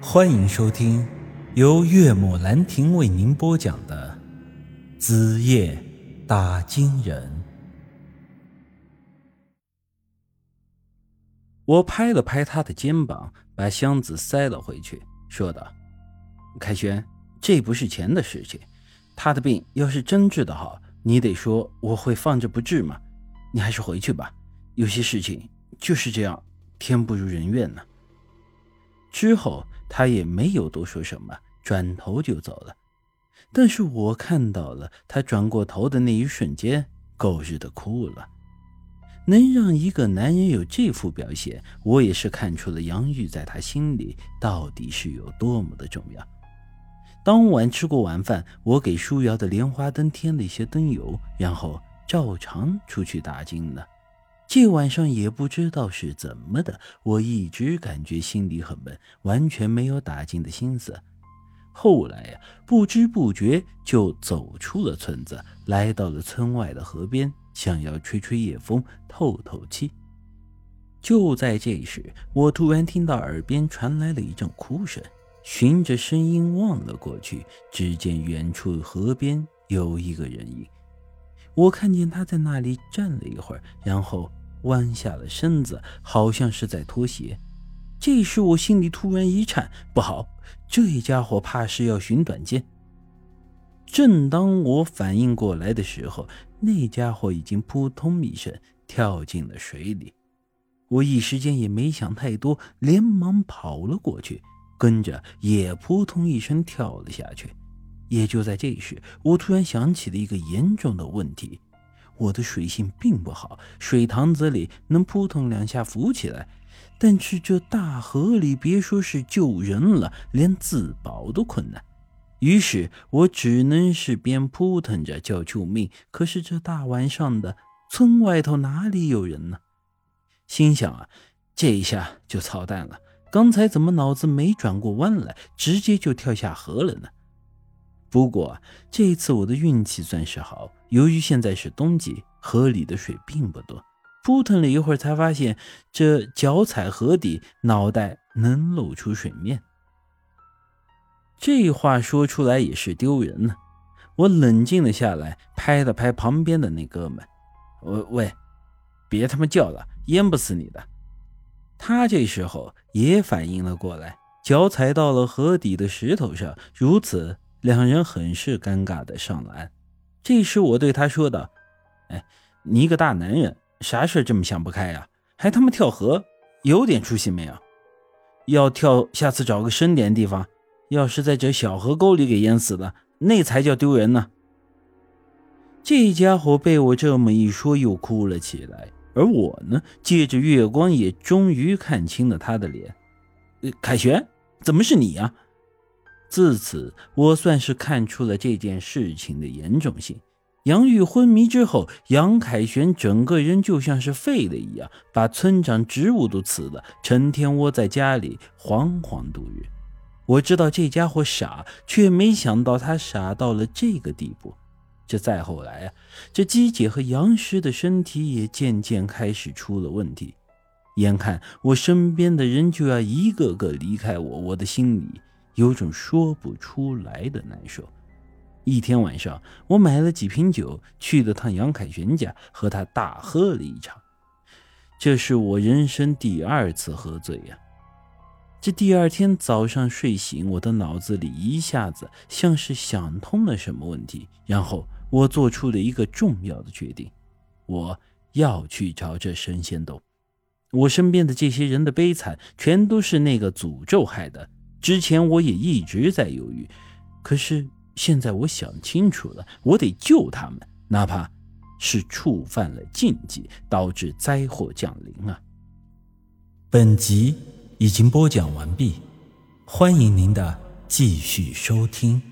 欢迎收听由岳母兰亭为您播讲的《子夜打金人》。我拍了拍他的肩膀，把箱子塞了回去，说道：“凯旋，这不是钱的事情。他的病要是真治得好，你得说我会放着不治吗？你还是回去吧。有些事情就是这样，天不如人愿呢。”之后。他也没有多说什么，转头就走了。但是我看到了他转过头的那一瞬间，狗日的哭了。能让一个男人有这副表现，我也是看出了杨玉在他心里到底是有多么的重要。当晚吃过晚饭，我给舒瑶的莲花灯添了一些灯油，然后照常出去打金了。这晚上也不知道是怎么的，我一直感觉心里很闷，完全没有打金的心思。后来呀，不知不觉就走出了村子，来到了村外的河边，想要吹吹夜风，透透气。就在这时，我突然听到耳边传来了一阵哭声，循着声音望了过去，只见远处河边有一个人影。我看见他在那里站了一会儿，然后。弯下了身子，好像是在脱鞋。这时我心里突然一颤，不好，这家伙怕是要寻短见。正当我反应过来的时候，那家伙已经扑通一声跳进了水里。我一时间也没想太多，连忙跑了过去，跟着也扑通一声跳了下去。也就在这时，我突然想起了一个严重的问题。我的水性并不好，水塘子里能扑腾两下浮起来，但是这大河里别说是救人了，连自保都困难。于是我只能是边扑腾着叫救命。可是这大晚上的，村外头哪里有人呢？心想啊，这一下就操蛋了。刚才怎么脑子没转过弯来，直接就跳下河了呢？不过这一次我的运气算是好，由于现在是冬季，河里的水并不多。扑腾了一会儿，才发现这脚踩河底，脑袋能露出水面。这话说出来也是丢人呢。我冷静了下来，拍了拍旁边的那哥们：“喂喂，别他妈叫了，淹不死你的。”他这时候也反应了过来，脚踩到了河底的石头上，如此。两人很是尴尬的上了岸。这时我对他说道：“哎，你一个大男人，啥事这么想不开呀？还他妈跳河，有点出息没有？要跳，下次找个深点的地方。要是在这小河沟里给淹死了，那才叫丢人呢。”这家伙被我这么一说，又哭了起来。而我呢，借着月光，也终于看清了他的脸。凯旋，怎么是你呀？自此，我算是看出了这件事情的严重性。杨玉昏迷之后，杨凯旋整个人就像是废了一样，把村长职务都辞了，成天窝在家里惶惶度日。我知道这家伙傻，却没想到他傻到了这个地步。这再后来啊，这姬姐和杨师的身体也渐渐开始出了问题。眼看我身边的人就要一个个离开我，我的心里……有种说不出来的难受。一天晚上，我买了几瓶酒，去了趟杨凯旋家，和他大喝了一场。这是我人生第二次喝醉呀！这第二天早上睡醒，我的脑子里一下子像是想通了什么问题，然后我做出了一个重要的决定：我要去找这神仙洞。我身边的这些人的悲惨，全都是那个诅咒害的。之前我也一直在犹豫，可是现在我想清楚了，我得救他们，哪怕是触犯了禁忌，导致灾祸降临啊！本集已经播讲完毕，欢迎您的继续收听。